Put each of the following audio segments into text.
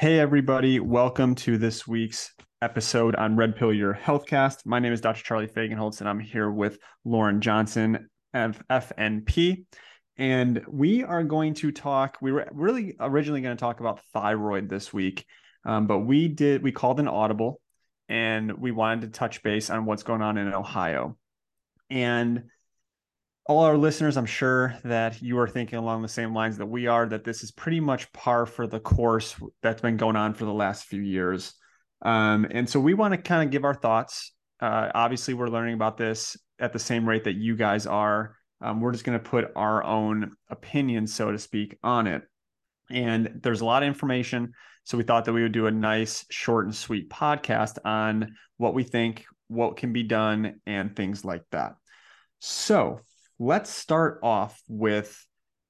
Hey, everybody. Welcome to this week's episode on Red Pill Your Healthcast. My name is Dr. Charlie Fagenholz, and I'm here with Lauren Johnson of FNP. And we are going to talk, we were really originally going to talk about thyroid this week, um, but we did, we called an audible and we wanted to touch base on what's going on in Ohio. And all our listeners, I'm sure that you are thinking along the same lines that we are, that this is pretty much par for the course that's been going on for the last few years. Um, and so we want to kind of give our thoughts. Uh, obviously, we're learning about this at the same rate that you guys are. Um, we're just going to put our own opinion, so to speak, on it. And there's a lot of information. So we thought that we would do a nice, short, and sweet podcast on what we think, what can be done, and things like that. So let's start off with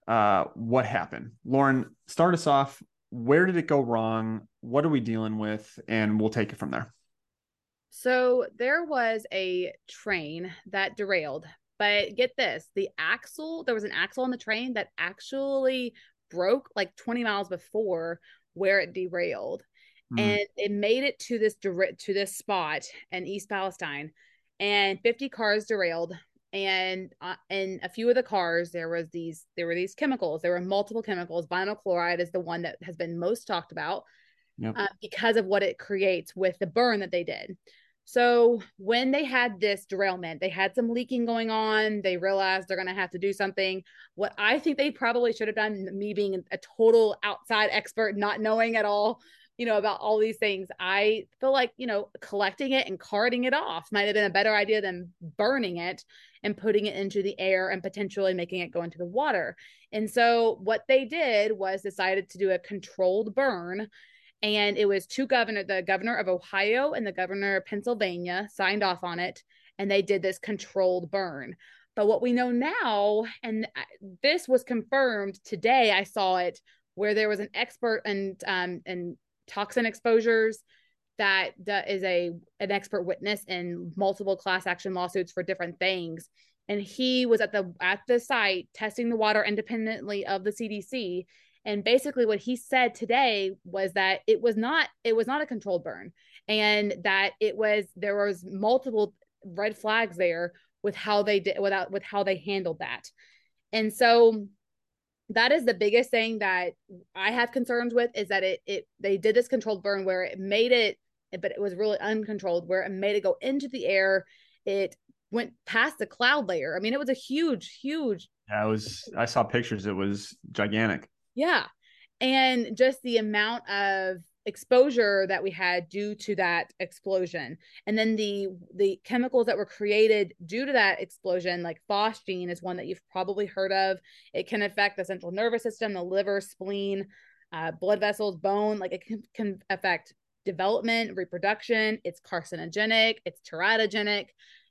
uh, what happened. Lauren, start us off. Where did it go wrong? What are we dealing with? And we'll take it from there. So there was a train that derailed, but get this the axle, there was an axle on the train that actually broke like 20 miles before where it derailed. Mm. And it made it to this direct to this spot in East Palestine and 50 cars derailed and uh, in a few of the cars there was these there were these chemicals. There were multiple chemicals. Vinyl chloride is the one that has been most talked about yep. uh, because of what it creates with the burn that they did. So when they had this derailment they had some leaking going on. They realized they're going to have to do something. What i think they probably should have done me being a total outside expert not knowing at all you know, about all these things. I feel like, you know, collecting it and carting it off might have been a better idea than burning it and putting it into the air and potentially making it go into the water. And so what they did was decided to do a controlled burn. And it was two governor, the governor of Ohio and the governor of Pennsylvania signed off on it. And they did this controlled burn. But what we know now, and this was confirmed today, I saw it where there was an expert and um, and toxin exposures that, is a an expert witness in multiple class action lawsuits for different things. And he was at the at the site testing the water independently of the CDC and basically what he said today was that it was not it was not a controlled burn and that it was there was multiple red flags there with how they did without with how they handled that. And so that is the biggest thing that I have concerns with is that it it they did this controlled burn where it made it but it was really uncontrolled where it made it go into the air. It went past the cloud layer. I mean it was a huge huge yeah it was I saw pictures. It was gigantic. Yeah. And just the amount of exposure that we had due to that explosion. And then the the chemicals that were created due to that explosion like phosgene is one that you've probably heard of. It can affect the central nervous system the liver spleen uh, blood vessels bone like it can, can affect development reproduction. It's carcinogenic it's teratogenic.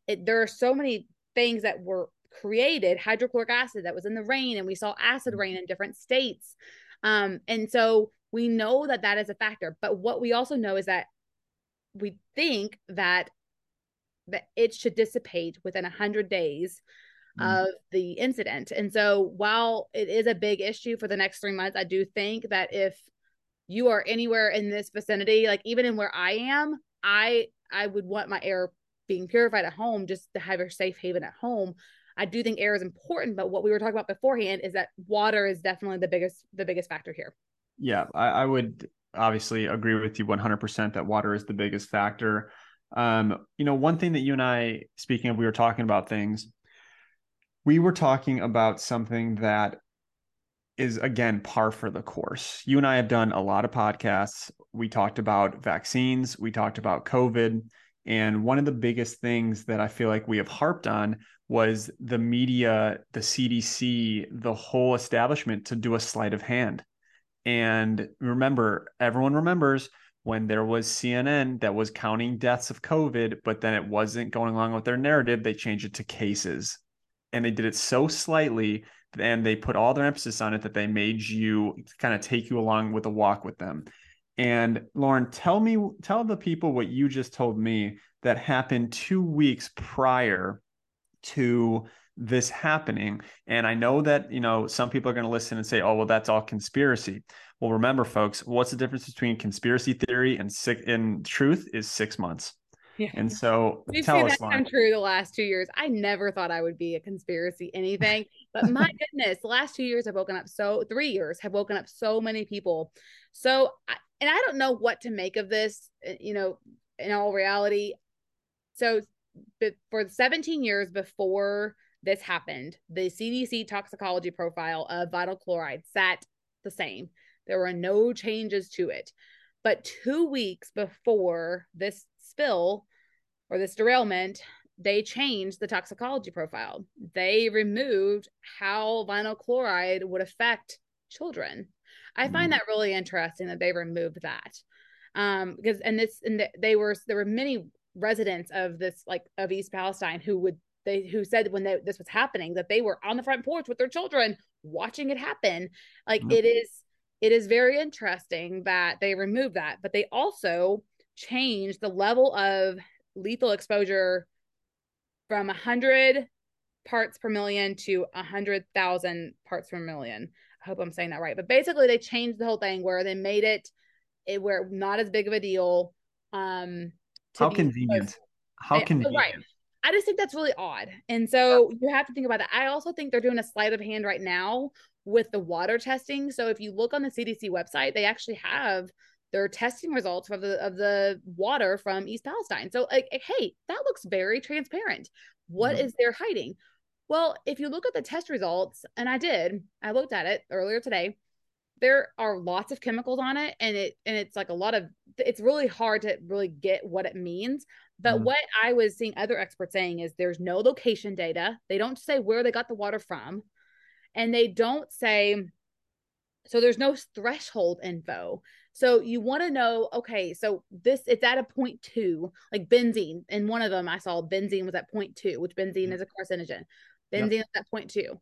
It, there are so many things that were created hydrochloric acid that was in the rain and we saw acid rain in different states. Um, and so we know that that is a factor. But what we also know is that we think that that it should dissipate within 100 days mm. of the incident. And so while it is a big issue for the next 3 months, I do think that if you are anywhere in this vicinity, like even in where I am, I I would want my air being purified at home just to have a safe haven at home. I do think air is important, but what we were talking about beforehand is that water is definitely the biggest the biggest factor here. Yeah, I, I would obviously agree with you 100% that water is the biggest factor. Um, you know, one thing that you and I, speaking of, we were talking about things, we were talking about something that is again par for the course. You and I have done a lot of podcasts. We talked about vaccines, we talked about COVID. And one of the biggest things that I feel like we have harped on was the media, the CDC, the whole establishment to do a sleight of hand. And remember, everyone remembers when there was CNN that was counting deaths of COVID, but then it wasn't going along with their narrative. They changed it to cases. And they did it so slightly and they put all their emphasis on it that they made you kind of take you along with a walk with them. And Lauren, tell me, tell the people what you just told me that happened two weeks prior to this happening. And I know that, you know, some people are going to listen and say, oh, well, that's all conspiracy. Well, remember, folks, what's the difference between conspiracy theory and sick in truth is six months. Yeah. And so we've seen that come true the last two years. I never thought I would be a conspiracy anything, but my goodness, the last two years have woken up so three years have woken up so many people. So, and I don't know what to make of this. Eh, you know, in all reality, so for 17 years before this happened, the CDC toxicology profile of vinyl chloride sat the same. There were no changes to it. But two weeks before this spill or this derailment, they changed the toxicology profile. They removed how vinyl chloride would affect children. I mm-hmm. find that really interesting that they removed that. Um, because and this and they were there were many residents of this like of East Palestine who would they who said when they, this was happening that they were on the front porch with their children watching it happen. Like mm-hmm. it is it is very interesting that they removed that, but they also changed the level of lethal exposure from 100 parts per million to 100,000 parts per million. I hope I'm saying that right. But basically, they changed the whole thing where they made it, it where not as big of a deal. Um, How convenient. How convenient. Right. I just think that's really odd. And so you have to think about that. I also think they're doing a sleight of hand right now with the water testing. So if you look on the CDC website, they actually have their testing results of the of the water from East Palestine. So like hey, that looks very transparent. What mm-hmm. is there hiding? Well, if you look at the test results, and I did, I looked at it earlier today, there are lots of chemicals on it and it and it's like a lot of it's really hard to really get what it means but mm. what i was seeing other experts saying is there's no location data they don't say where they got the water from and they don't say so there's no threshold info so you want to know okay so this it's at a point two like benzene and one of them i saw benzene was at point two which benzene mm. is a carcinogen benzene yep. is at point two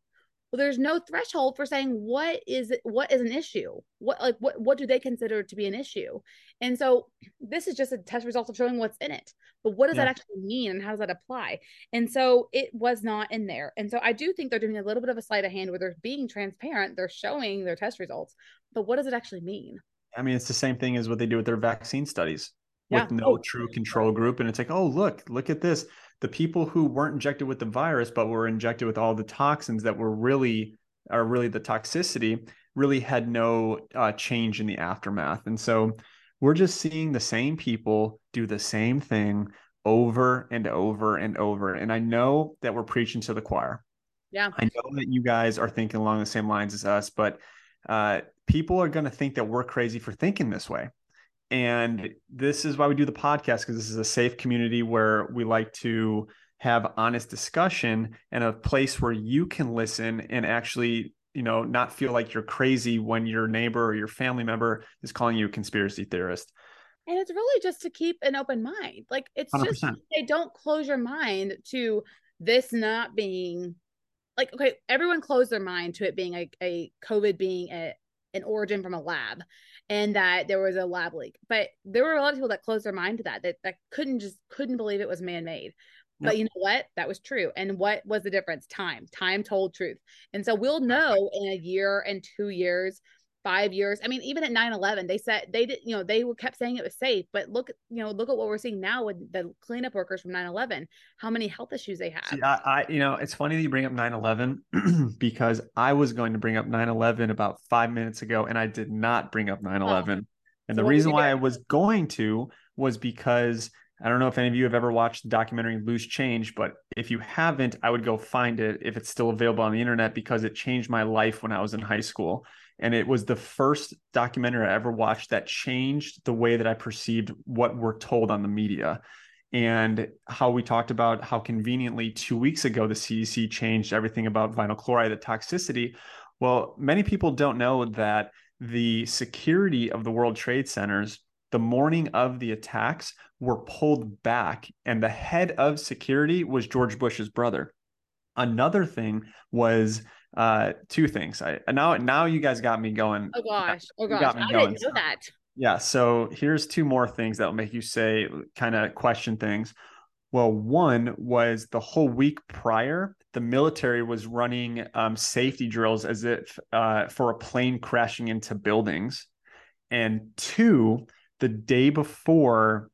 well there's no threshold for saying what is what is an issue? What like what what do they consider to be an issue? And so this is just a test result of showing what's in it but what does yeah. that actually mean and how does that apply? And so it was not in there. And so i do think they're doing a little bit of a sleight of hand where they're being transparent they're showing their test results but what does it actually mean? I mean it's the same thing as what they do with their vaccine studies with no oh, true control group and it's like oh look look at this the people who weren't injected with the virus but were injected with all the toxins that were really are really the toxicity really had no uh, change in the aftermath. And so we're just seeing the same people do the same thing over and over and over. And i know that we're preaching to the choir. Yeah. I know that you guys are thinking along the same lines as us but uh, people are going to think that we're crazy for thinking this way and this is why we do the podcast because this is a safe community where we like to have honest discussion and a place where you can listen and actually you know not feel like you're crazy when your neighbor or your family member is calling you a conspiracy theorist. And it's really just to keep an open mind. Like it's 100%. just they don't close your mind to this not being like okay everyone closed their mind to it being a, a covid being a, an origin from a lab and that there was a lab leak. But there were a lot of people that closed their mind to that, that, that couldn't just couldn't believe it was man made. Yep. But you know what? That was true. And what was the difference? Time. Time told truth. And so we'll know in a year and two years five years. I mean, even at 9-11, they said they did, you know, they kept saying it was safe, but look, you know, look at what we're seeing now with the cleanup workers from 9-11, how many health issues they have. See, I, I, you know, it's funny that you bring up 9-11 because I was going to bring up 9-11 about five minutes ago and I did not bring up 9-11. Oh. And so the reason why I was going to was because I don't know if any of you have ever watched the documentary Loose Change, but if you haven't, I would go find it if it's still available on the internet because it changed my life when I was in high school. And it was the first documentary I ever watched that changed the way that I perceived what we're told on the media. And how we talked about how conveniently two weeks ago the CDC changed everything about vinyl chloride, the toxicity. Well, many people don't know that the security of the World Trade Centers, the morning of the attacks, were pulled back, and the head of security was George Bush's brother. Another thing was uh two things. I now now you guys got me going. Oh gosh. Oh gosh. i going. didn't know that. Yeah so here's two more things that will make you say kind of question things. Well one was the whole week prior the military was running um, safety drills as if uh, for a plane crashing into buildings. And two, the day before,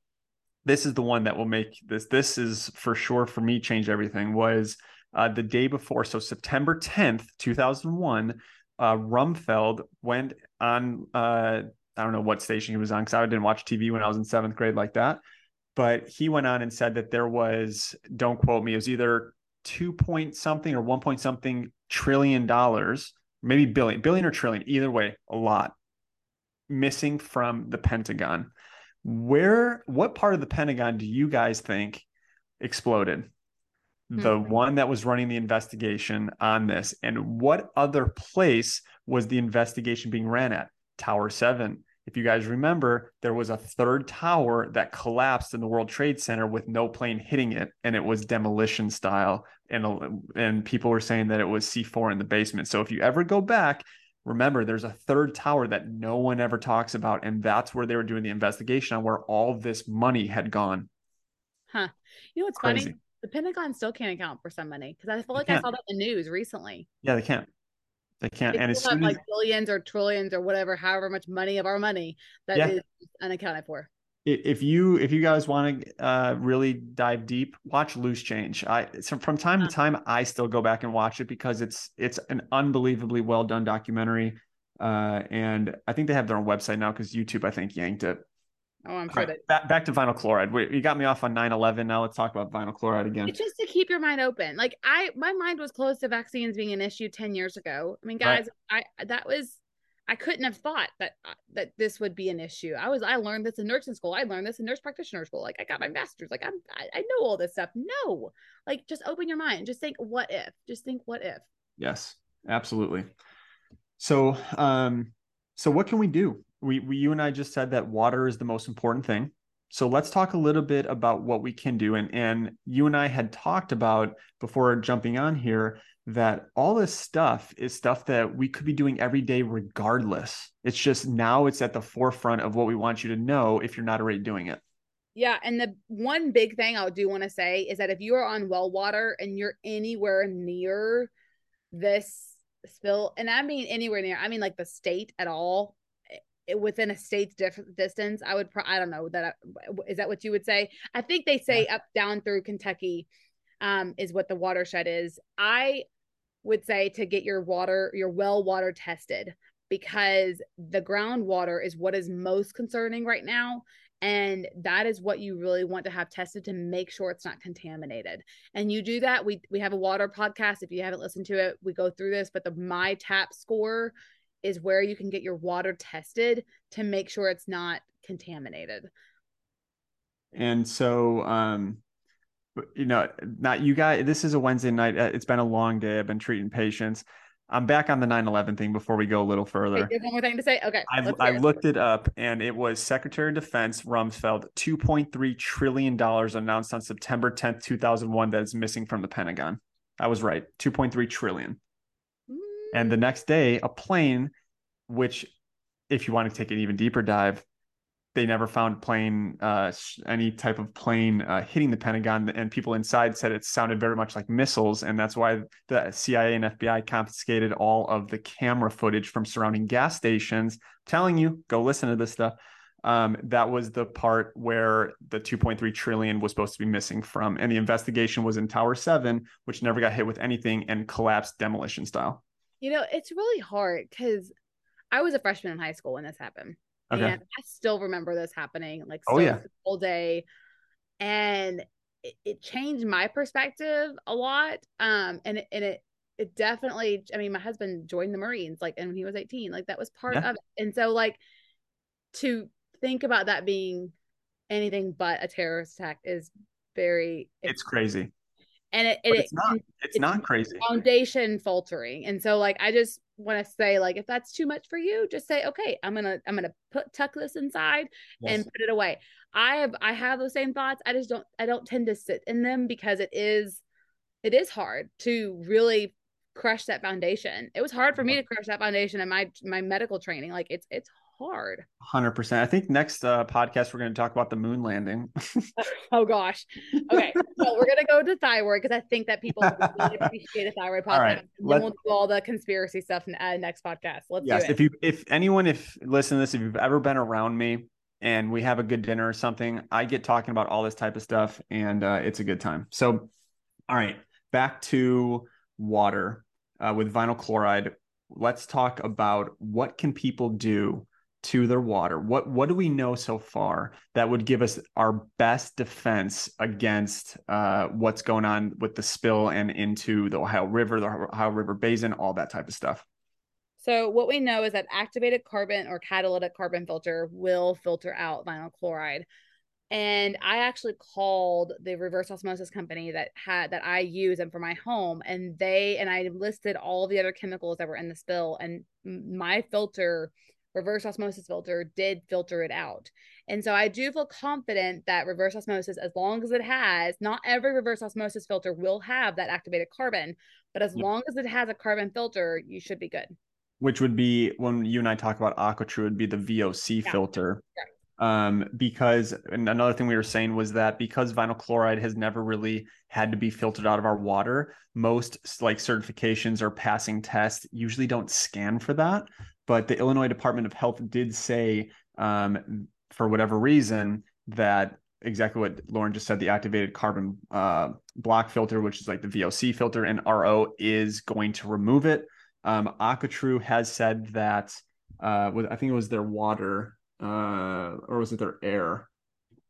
this is the one that will make this, this is for sure for me, change everything, was uh, the day before. So September 10th, 2001, uh, Rumsfeld went on, uh, I don't know what station he was on because I didn't watch TV when I was in seventh grade like that. But he went on and said that there was, don't quote me, it was either two point something or one point something trillion dollars, maybe billion, billion or trillion, either way, a lot missing from the Pentagon. Where, what part of the Pentagon do you guys think exploded? The mm-hmm. one that was running the investigation on this, and what other place was the investigation being ran at? Tower 7, if you guys remember, there was a third tower that collapsed in the World Trade Center with no plane hitting it, and it was demolition style. And and people were saying that it was C4 in the basement. So if you ever go back, remember there's a third tower that no one ever talks about, and that's where they were doing the investigation on where all this money had gone. Huh? You know what's Crazy. funny? The Pentagon still can't account for some money because I feel like I saw that in the news recently. Yeah, they can't. They can't. They and it's like billions or trillions or whatever, however much money of our money that yeah. is unaccounted for. If you if you guys want to uh, really dive deep, watch Loose Change. I so from time to time I still go back and watch it because it's it's an unbelievably well done documentary. Uh, and I think they have their own website now because YouTube I think yanked it. Oh, I'm sure right, that back, back to vinyl chloride. Wait, you got me off on 9-11. Now let's talk about vinyl chloride again. It's just to keep your mind open. Like I my mind was closed to vaccines being an issue 10 years ago. I mean, guys, right. I that was I couldn't have thought that uh, that this would be an issue. I was I learned this in nursing school. I learned this in nurse practitioner school. Like I got my master's. Like I'm I, I know all this stuff. No. Like just open your mind. Just think what if. Just think what if. Yes. Absolutely. So um so what can we do? We, we you and I just said that water is the most important thing. So let's talk a little bit about what we can do. And and you and I had talked about before jumping on here that all this stuff is stuff that we could be doing every day regardless. It's just now it's at the forefront of what we want you to know if you're not already doing it. Yeah, and the one big thing I do want to say is that if you are on well water and you're anywhere near this spill, and I mean anywhere near, I mean like the state at all, within a state's different distance i would pro- i don't know that I, is that what you would say? I think they say yeah. up down through kentucky um is what the watershed is. I would say to get your water your well water tested because the groundwater is what is most concerning right now and that is what you really want to have tested to make sure it's not contaminated. And you do that we we have a water podcast if you haven't listened to it we go through this but the my tap score is where you can get your water tested to make sure it's not contaminated. And so, um, you know, not you guys, this is a Wednesday night. Uh, it's been a long day. I've been treating patients. I'm back on the 9 11 thing before we go a little further. There's one more thing to say. Okay. I, I looked it up and it was Secretary of Defense Rumsfeld, $2.3 trillion announced on September 10th, 2001, that is missing from the Pentagon. I was right. 2.3 trillion. And the next day, a plane, which, if you want to take an even deeper dive, they never found plane uh, any type of plane uh, hitting the Pentagon, and people inside said it sounded very much like missiles, and that's why the CIA and FBI confiscated all of the camera footage from surrounding gas stations. telling you, go listen to this stuff. Um, that was the part where the 2.3 trillion was supposed to be missing from, and the investigation was in Tower Seven, which never got hit with anything and collapsed demolition style. You know, it's really hard because I was a freshman in high school when this happened. Okay. And I still remember this happening, like oh yeah, all day, and it, it, changed my perspective a lot. Um, and it, and it it definitely. I mean, my husband joined the Marines like, and when he was eighteen, like that was part yeah. of it. And so, like, to think about that being anything but a terrorist attack is very. It's, it's crazy and it, it it's not it's, it's not crazy foundation faltering and so like i just want to say like if that's too much for you just say okay i'm gonna i'm gonna put tuck this inside yes. and put it away i have i have those same thoughts i just don't i don't tend to sit in them because it is it is hard to really crush that foundation. It was hard for me to crush that foundation in my my medical training. Like it's it's hard. 100%. I think next uh, podcast we're going to talk about the moon landing. oh gosh. Okay. so we're going to go to thyroid because I think that people really appreciate a thyroid podcast. All right. Then we'll do all the conspiracy stuff in uh, next podcast. Let's yes, if you if anyone if listen to this if you've ever been around me and we have a good dinner or something, I get talking about all this type of stuff and uh, it's a good time. So all right, back to water uh, with vinyl chloride. Let's talk about what can people do to their water. What what do we know so far that would give us our best defense against uh, what's going on with the spill and into the Ohio River, the Ohio River Basin, all that type of stuff? So what we know is that activated carbon or catalytic carbon filter will filter out vinyl chloride. And I actually called the reverse osmosis company that had that I use and for my home, and they and I listed all the other chemicals that were in the spill, and my filter reverse osmosis filter did filter it out. And so I do feel confident that reverse osmosis, as long as it has, not every reverse osmosis filter will have that activated carbon, but as yep. long as it has a carbon filter, you should be good. Which would be when you and I talk about AquaTru, would be the VOC yeah. filter. Um, because and another thing we were saying was that because vinyl chloride has never really had to be filtered out of our water, most like certifications or passing tests usually don't scan for that but the Illinois Department of Health did say, um, for whatever reason, that exactly what Lauren just said, the activated carbon uh, block filter, which is like the VOC filter, and RO is going to remove it. Um, has said that, uh, I think it was their water, uh, or was it their air?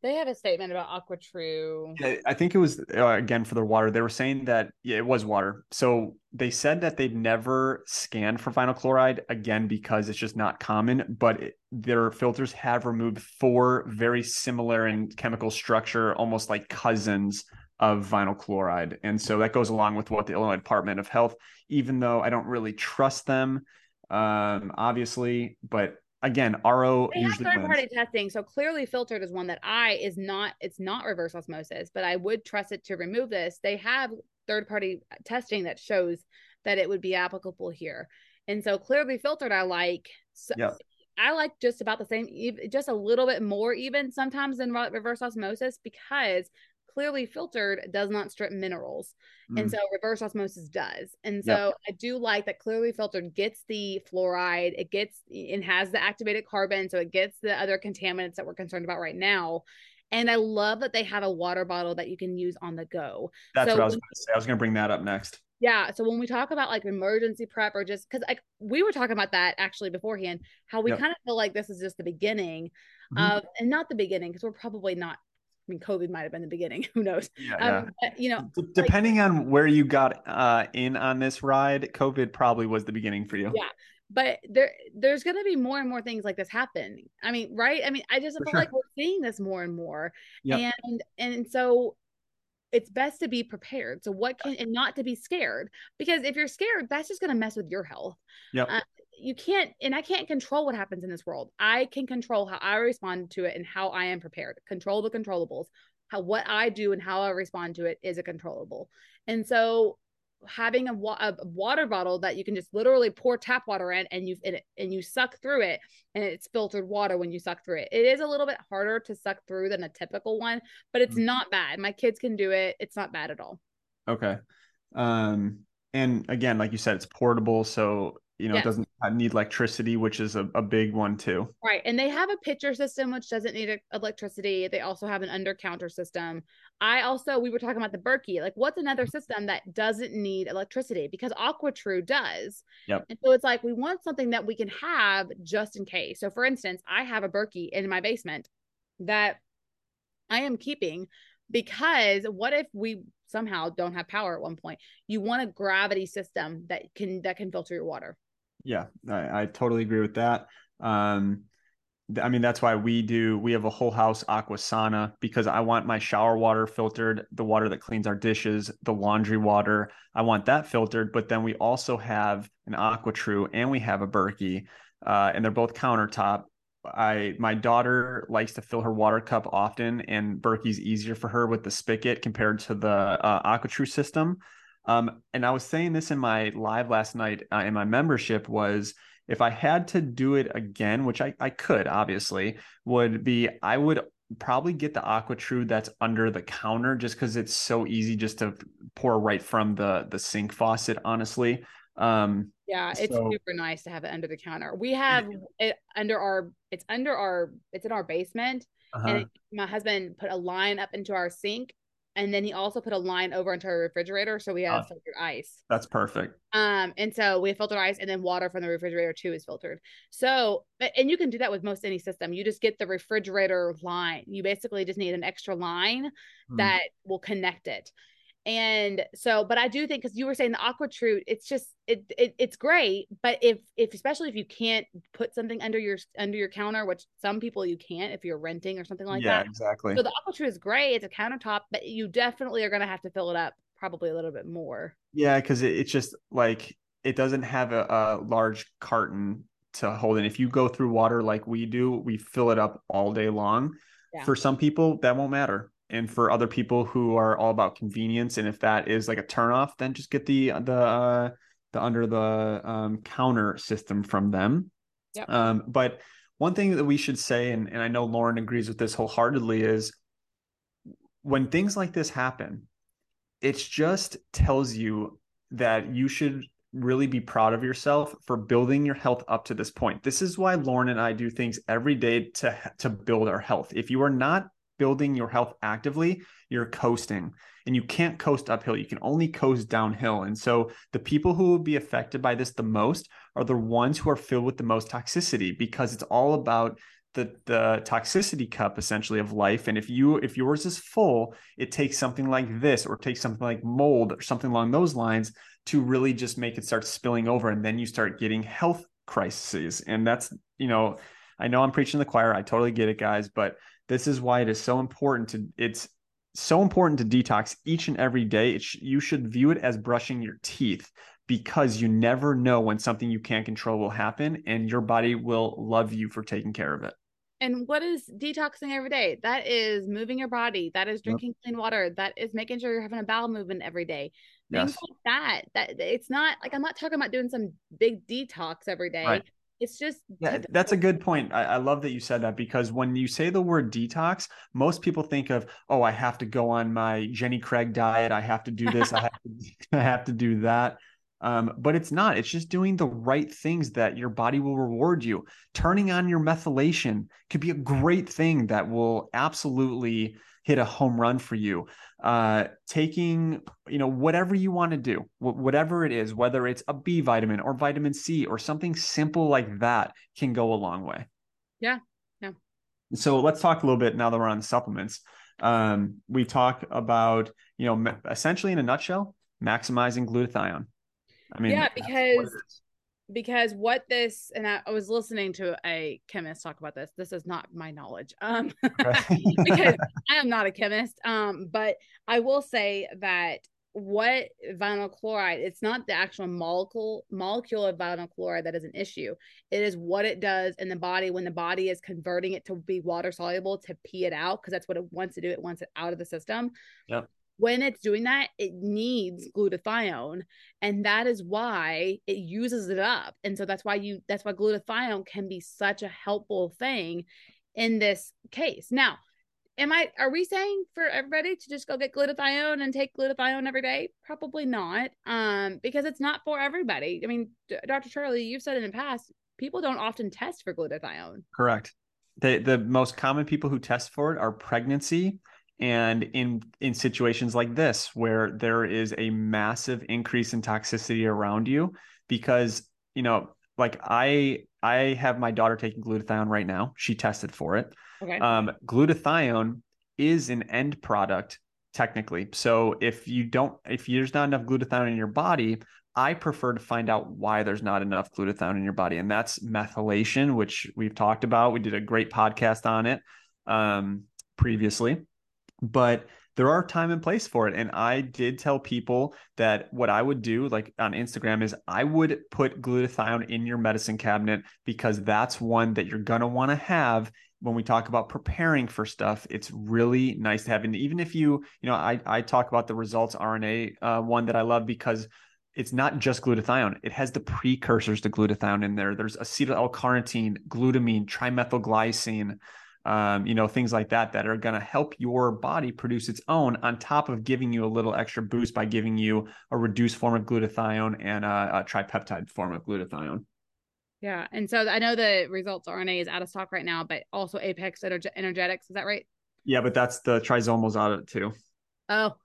They have a statement about AquaTru. Yeah, I think it was uh, again for their water. They were saying that yeah, it was water. So they said that they've never scanned for vinyl chloride again because it's just not common. But it, their filters have removed four very similar in chemical structure, almost like cousins of vinyl chloride. And so that goes along with what the Illinois Department of Health, even though I don't really trust them, um, obviously, but again, RO they usually have third party testing. So clearly filtered is one that I is not it's not reverse osmosis, but I would trust it to remove this. They have third party uh, testing that shows that it would be applicable here. And so clearly filtered I like so yep. I like just about the same, just a little bit more even sometimes than reverse osmosis because clearly filtered does not strip minerals. Mm. And so reverse osmosis does. And so yep. I do like that clearly filtered gets the fluoride, it gets and has the activated carbon. So it gets the other contaminants that we're concerned about right now. And I love that they have a water bottle that you can use on the go. That's so what I was going to say. I was going to bring that up next. Yeah. So when we talk about like emergency prep or just because like we were talking about that actually beforehand, how we yep. kind of feel like this is just the beginning mm-hmm. of, and not the beginning because we're probably not I mean, COVID might have been the beginning. Who knows? Yeah, um, But, you know, D- depending like, on where you got uh, in on this ride, COVID probably was the beginning for you. Yeah, but there, there's going to be more and more things like this happen. I mean, right? I mean, I just for feel sure. like we're seeing this more and more, yep. and and so it's best to be prepared. So what can and not to be scared because if you're scared, that's just going to mess with your health. Yeah. Uh, you can't and i can't control what happens in this world. I can control how i respond to it and how i am prepared. Control the controllables. How what i do and how i respond to it is a controllable. And so having a, wa- a water bottle that you can just literally pour tap water in and you and, and you suck through it and it's filtered water when you suck through it. It is a little bit harder to suck through than a typical one but it's mm-hmm. not bad. My kids can do it. It's not bad at all. Okay. Um and again like you said it's portable so you know, yes. it doesn't need electricity, which is a, a big one too. Right. And they have a pitcher system, which doesn't need uh, electricity. They also have an under counter system. I also, we were talking about the Berkey. Like, what's another system that doesn't need electricity? Because AquaTru does. Yep. And so it's like, we want something that we can have just in case. So, for instance, I have a Berkey in my basement that I am keeping because what if we somehow don't have power at one point you want a gravity system that can that can filter your water yeah, I, I totally agree with that. Um, I mean, that's why we do, we have a whole house Aquasana because I want my shower water filtered, the water that cleans our dishes, the laundry water. I want that filtered. But then we also have an AquaTru and we have a Berkey, uh, and they're both countertop. I my daughter likes to fill her water cup often, and Berkey's easier for her with the spigot compared to the uh, AquaTru system. Um, and I was saying this in my live last night uh, in my membership was if I had to do it again, which I, I could obviously, would be I would probably get the AquaTru that's under the counter just because it's so easy just to pour right from the the sink faucet, honestly. Um, yeah, it's so, super nice to have it under the counter. We have it under our it's under our it's in our basement. Uh-huh. And it, my husband put a line up into our sink and then he also put a line over into our refrigerator so we have uh, filtered ice that's perfect um and so we have filtered ice and then water from the refrigerator too is filtered so and you can do that with most any system you just get the refrigerator line you basically just need an extra line mm. that will connect it and so but i do think because you were saying the AquaTru it's just it, it it's great but if if especially if you can't put something under your under your counter which some people you can't if you're renting or something like that. yeah, that. exactly. So the AquaTru is great it's a countertop but you definitely are going to have to fill it up probably a little bit more. Yeah because it, it's just like it doesn't have a, a large carton to hold in. If you go through water like we do we fill it up all day long. Yeah. for some people that won't matter and for other people who are all about convenience and if that is like a turnoff then just get the the uh, the under the um, counter system from them yep. um, but one thing that we should say and, and i know lauren agrees with this wholeheartedly is when things like this happen it just tells you that you should really be proud of yourself for building your health up to this point. This is why Lauren and I do things every day to to build our health. If you are not building your health actively, you're coasting. And you can't coast uphill. You can only coast downhill. And so the people who will be affected by this the most are the ones who are filled with the most toxicity because it's all about the the toxicity cup essentially of life. And if you if yours is full it takes something like this or takes something like mold or something along those lines to really just make it start spilling over. And then you start getting health crises. And that's you know I know I'm preaching the choir. I totally get it guys. But this is why it is so important to it's so important to detox each and every day. Sh- you should view it as brushing your teeth because you never know when something you can't control will happen and your body will love you for taking care of it. And what is detoxing every day? That is moving your body. That is drinking yep. clean water. That is making sure you're having a bowel movement every day. Things yes. like that. That it's not like I'm not talking about doing some big detox every day. Right it's just yeah that's a good point. I, I, love that you said that because when you say the word detox most people think of oh i have to go on my jenny craig diet. I have to do this. I have to, I have to do that. Um, but it's not. It's just doing the right things that your body will reward you. Turning on your methylation could be a great thing that will absolutely hit a home run for you. Uh, taking, you know, whatever you want to do, whatever it is, whether it's a B vitamin or vitamin C or something simple like that can go a long way. Yeah. Yeah. So let's talk a little bit now that we're on supplements. Um, we talk about, you know, essentially in a nutshell, maximizing glutathione. I mean, yeah, because because what this and I, I, was listening to a chemist talk about this this is not my knowledge um because i am not a chemist um but i will say that what vinyl chloride it's not the actual molecule molecule of vinyl chloride that is an issue. It is what it does in the body when the body is converting it to be water soluble to pee it out because that's what it wants to do it wants it out of the system. Yep when it's doing that, it needs glutathione. And that is why it uses it up. And so that's why you that's why glutathione can be such a helpful thing in this case. Now, am I are we saying for everybody to just go get glutathione and take glutathione every day? Probably not. Um, because it's not for everybody. I mean, Dr. Charlie, you've said in the past, people don't often test for glutathione. Correct. The the most common people who test for it are pregnancy and in in situations like this where there is a massive increase in toxicity around you because you know like i i have my daughter taking glutathione right now. She tested for it. Okay. um glutathione is an end product technically. So if you don't if there's not enough glutathione in your body i prefer to find out why there's not enough glutathione in your body. And that's methylation which we've talked about. We did a great podcast on it um previously but there are time and place for it and i did tell people that what i would do like on instagram is i would put glutathione in your medicine cabinet because that's one that you're going to want to have when we talk about preparing for stuff, it's really nice to have. And even if you, you know, I I talk about the results RNA uh, one that I love because it's not just glutathione. It has the precursors to glutathione in there. There's acetyl L-carnitine, glutamine, trimethylglycine, um, you know, things like that that are going to help your body produce its own on top of giving you a little extra boost by giving you a reduced form of glutathione and a, a tripeptide form of glutathione. Yeah. And so I know the results RNA is out of stock right now, but also Apex Energetics. Is that right? Yeah, but that's the Trizomal's out of it too. Oh.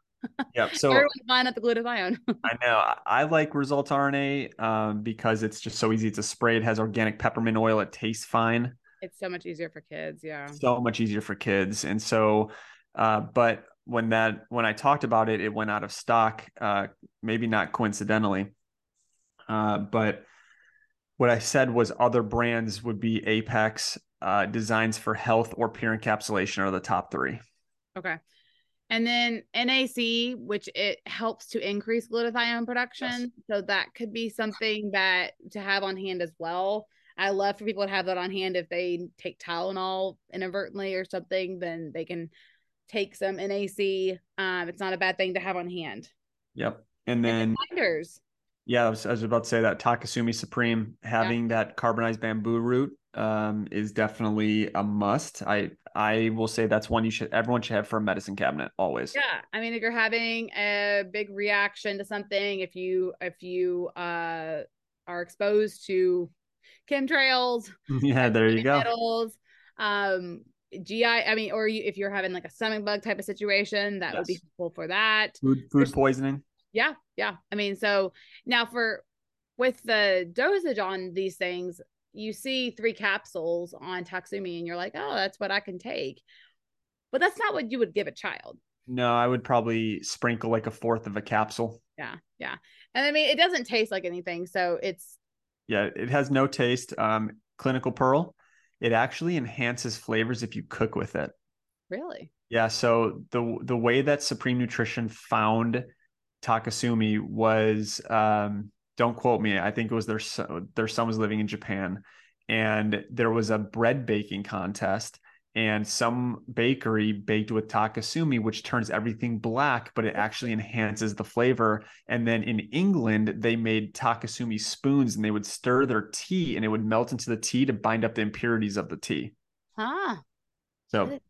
Yeah. So everyone's buying up the glutathione. I know. I like Results RNA um, because it's just so easy. It's a spray. It has organic peppermint oil. It tastes fine. It's so much easier for kids. Yeah. So much easier for kids. And so, uh, but when that when I talked about it, it went out of stock. Uh, maybe not coincidentally, uh, but what I said was other brands would be Apex, uh, Designs for Health, or Pure Encapsulation are the top three. Okay. And then NAC, which it helps to increase glutathione production. Yes. So that could be something that to have on hand as well. I love for people to have that on hand if they take Tylenol inadvertently or something, then they can take some NAC. Um, it's not a bad thing to have on hand. Yep. And then binders. Yeah, I was, I was, about to say that Takesumi Supreme having yeah. that carbonized bamboo root um, is definitely a must. I I will say that's one you should everyone should have for a medicine cabinet always. Yeah, I mean if you're having a big reaction to something, if you if you uh, are exposed to chemtrails. Yeah, there you go. Metals, um, GI. I mean, or you, if you're having like a stomach bug type of situation, that yes. would be helpful for that. Food food There's, poisoning. Yeah, yeah. I mean, so now for with the dosage on these things, you see three capsules on Takesumi, and you're like, oh, that's what I can take. But that's not what you would give a child. No, I would probably sprinkle like a fourth of a capsule. Yeah, yeah. And I mean, it doesn't taste like anything, so it's yeah, it has no taste. Um, clinical pearl, it actually enhances flavors if you cook with it. Really? Yeah. So the the way that Supreme Nutrition found Takesumi was, um, don't quote me. I think it was their their son was living in Japan, and there was a bread baking contest, and some bakery baked with takesumi which turns everything black but it actually enhances the flavor. And then in england they made takesumi spoons and they would stir their tea and it would melt into the tea to bind up the impurities of the tea. Huh so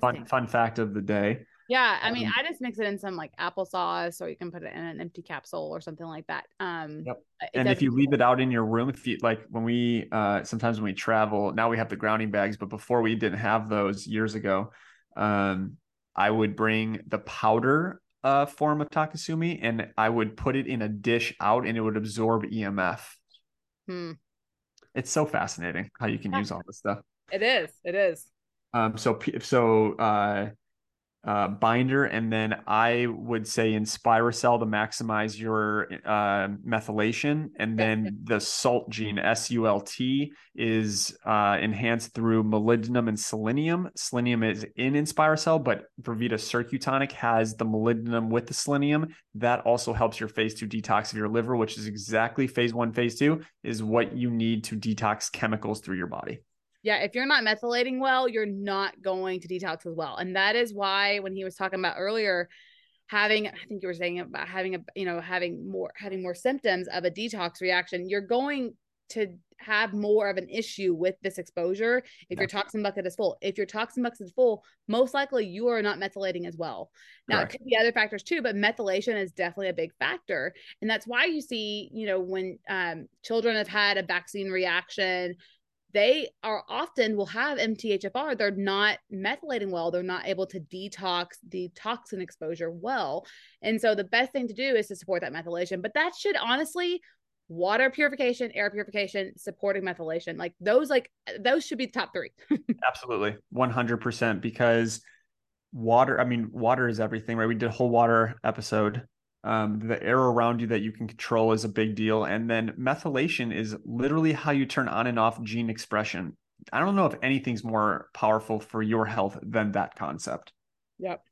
fun fun fact of the day yeah, I mean, um, I just mix it in some like applesauce, or you can put it in an empty capsule or something like that. Um, yep. And if you leave it out in your room, if you like, when we uh, sometimes when we travel, now we have the grounding bags, but before we didn't have those years ago. Um, I would bring the powder uh, form of takesumi, and I would put it in a dish out, and it would absorb EMF. Hmm. It's so fascinating how you can yeah. use all this stuff. It is. It is. Um. So so uh uh, binder, and then I would say InspiraCell to maximize your uh, methylation, and then the salt gene S U L T is uh, enhanced through molybdenum and selenium. Selenium is in InspiraCell, but Vervita Cir-Q Tonic has the molybdenum with the selenium. That also helps your phase two detox of your liver, which is exactly phase one, phase two is what you need to detox chemicals through your body yeah, if you're not methylating well, you're not going to detox as well. And that is why when he was talking about earlier, having, I think you were saying about having a, you know, having more, having more symptoms of a detox reaction, you're going to have more of an issue with this exposure if your toxin bucket is full. If your toxin bucket is full, most likely you are not methylating as well. Now Correct. it could be other factors too, but methylation is definitely a big factor. And that's why you see, you know, when um, children have had a vaccine reaction, they are often will have MTHFR. They're not methylating well. They're not able to detox the toxin exposure well. And so the best thing to do is to support that methylation. But that should honestly water purification, air purification, supporting methylation. Like those, like those should be the top three. Absolutely. 100% because water, I mean, water is everything, right? We did a whole water episode um, the air around you that you can control is a big deal. And then methylation is literally how you turn on and off gene expression. I don't know if anything's more powerful for your health than that concept. Yep.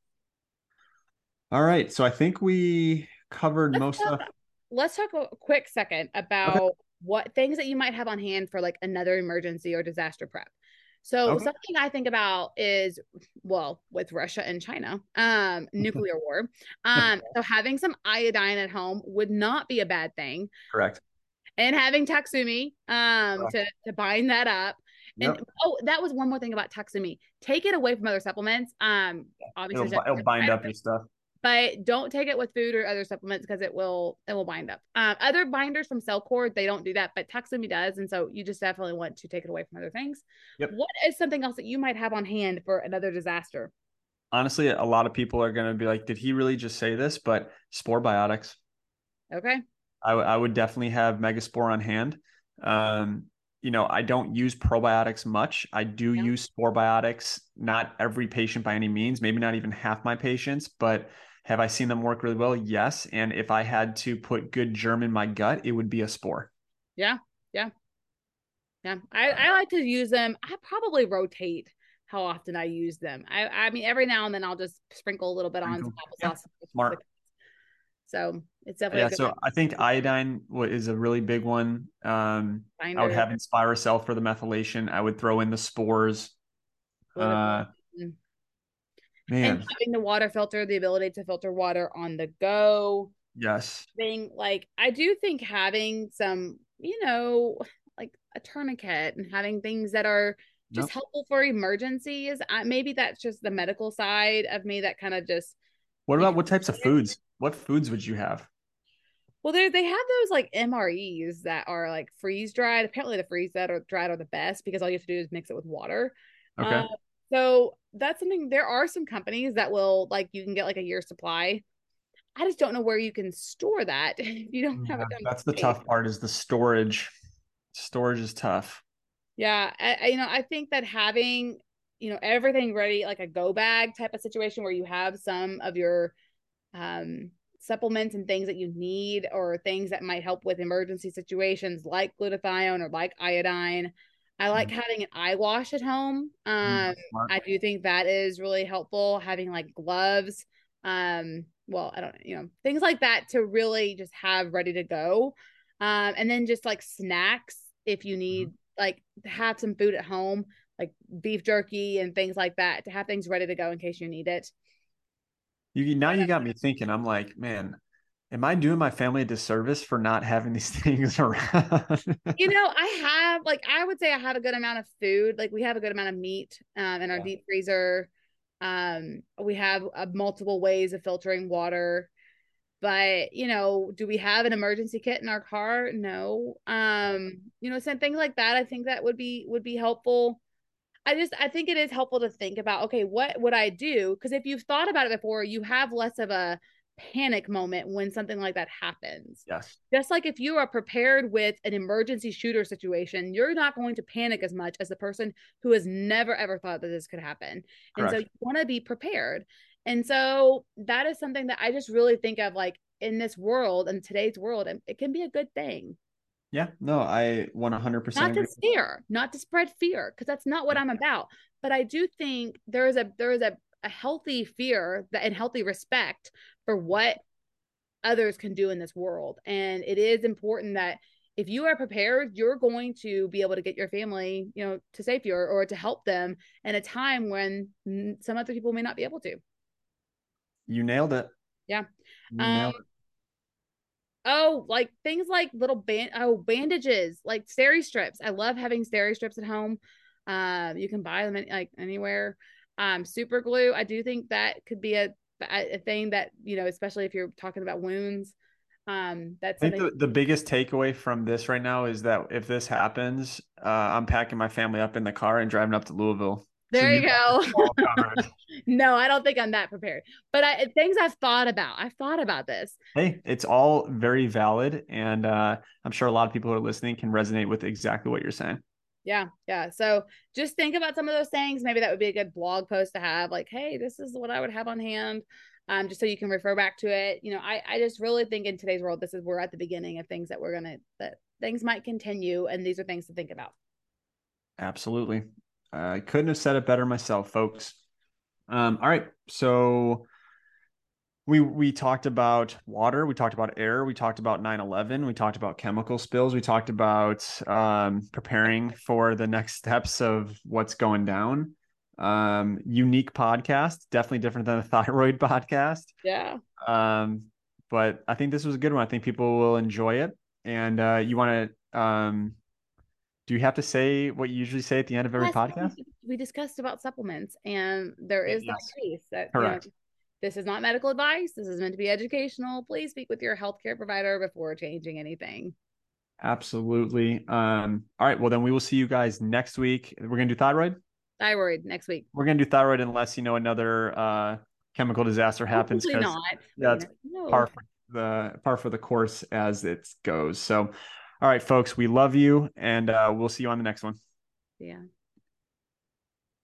All right. So I think we covered let's most talk, of. Let's talk a quick second about okay. what things that you might have on hand for like another emergency or disaster prep. So Okay. something I think about is well, with Russia and China, um, nuclear war. Um, so having some iodine at home would not be a bad thing. Correct. And having Takesumi um Correct. to to bind that up. And Yep. oh, that was one more thing about Takesumi. Take it away from other supplements. Um, obviously, It'll, it'll bind up your stuff. But don't take it with food or other supplements because it will it will bind up. Um, other binders from Cellcore they don't do that, but Takesumi does, and so you just definitely want to take it away from other things. Yep. What is something else that you might have on hand for another disaster? Honestly, a lot of people are going to be like, did he really just say this? But spore biotics. Okay. I, w- I would definitely have Megaspore on hand. Um, you know, I don't use probiotics much. I do Yeah. use spore biotics, not every patient by any means, maybe not even half my patients, but have I seen them work really well? Yes. And if I had to put good germ in my gut, it would be a spore. Yeah. Yeah. Yeah. I, I like to use them. I probably rotate how often I use them. I I mean every now and then I'll just sprinkle a little bit on some Sprinkle. Yeah. applesauce. Smart. So it's definitely Yeah. So I think iodine is a really big one. Um, I would binder. have InspiraCell for the methylation. I would throw in the spores. Uh, man, and having the water filter, the ability to filter water on the go. yes. Thing like I do think having some, you know, like a tourniquet and having things that are just Yep. helpful for emergencies. I, maybe that's just the medical side of me that kind of just What about what types of foods? What foods would you have? Well, they they have those like MREs that are like freeze dried. Apparently, the freeze that are dried are the best because all you have to do is mix it with water. Okay. Uh, so that's something. There are some companies that will like you can get like a year supply. I just don't know where you can store that if you don't have Yeah, it that's the safe. tough part is the storage. Storage is tough. Yeah, I, I you know I think that having you know everything ready like a go bag type of situation where you have some of your um supplements and things that you need or things that might help with emergency situations like glutathione or like iodine. I like having an eye wash at home. Mm, Um smart. I do think that is really helpful having like gloves um well I don't you know things like that to really just have ready to go. Um and then just like snacks if you need like to have some food at home like beef jerky and things like that to have things ready to go in case you need it. You now you got me thinking. I'm like, man, am I doing my family a disservice for not having these things around? you know, I have like I would say I have a good amount of food. Like we have a good amount of meat um, in our Yeah. deep freezer. Um, we have uh, multiple ways of filtering water. But you know, do we have an emergency kit in our car? No. Um, you know, some things like that. I think that would be would be helpful. I just I think it is helpful to think about. Okay, what would I do? Because if you've thought about it before, you have less of a panic moment when something like that happens yes. just like if you are prepared with an emergency shooter situation, you're not going to panic as much as the person who has never ever thought that this could happen. And so you want to be prepared. And so that is something that I just really think of like in this world and today's world, and it can be a good thing. Yeah. No, I 100% Not agree. to fear, not to spread fear, because that's not what I'm about. But I do think there is a there is a, a healthy fear that and healthy respect for what others can do in this world. And it is important that if you are prepared, you're going to be able to get your family, you know, to safety or, or to help them in a time when some other people may not be able to. You nailed it. Yeah. You Um, Oh, like things like little band oh bandages, like steri strips. I love having steri strips at home. Um, you can buy them any, like anywhere. Um, super glue. I do think that could be a a thing that you know, especially if you're talking about wounds. Um, that's I think something. the, the biggest takeaway from this right now is that if this happens, uh, I'm packing my family up in the car and driving up to Louisville. So there you go. no, I don't think I'm that prepared. But I things I've thought about. I've thought about this. hey, it's all very valid. And uh, I'm sure a lot of people who are listening can resonate with exactly what you're saying. Yeah, yeah. So just think about some of those things. Maybe that would be a good blog post to have. Like, hey, this is what I would have on hand. Um, just so you can refer back to it. You know, I I just really think in today's world, this is we're at the beginning of things that we're gonna that things might continue, and these are things to think about. Absolutely. I couldn't have said it better myself, folks. Um, all right. So we we talked about water we talked about air we talked about 9-11 we talked about chemical spills we talked about um, preparing for the next steps of what's going down um, unique podcast definitely different than a thyroid podcast Yeah. um, but i think this was a good one i think people will enjoy it and uh, you want to um, do you have to say what you usually say at the end of every Yes, podcast we- discussed about supplements, and there is that Yes. case that you know, Correct. this is not medical advice. This is meant to be educational. Please speak with your healthcare provider before changing anything. absolutely um, all right well then we will see you guys next week we're gonna do thyroid Thyroid next week. we're gonna do thyroid unless you know another uh chemical disaster happens Hopefully 'cause not. yeah, but it's you never know. par for the par for the course as it goes so all right folks we love you and uh we'll see you on the next one Yeah.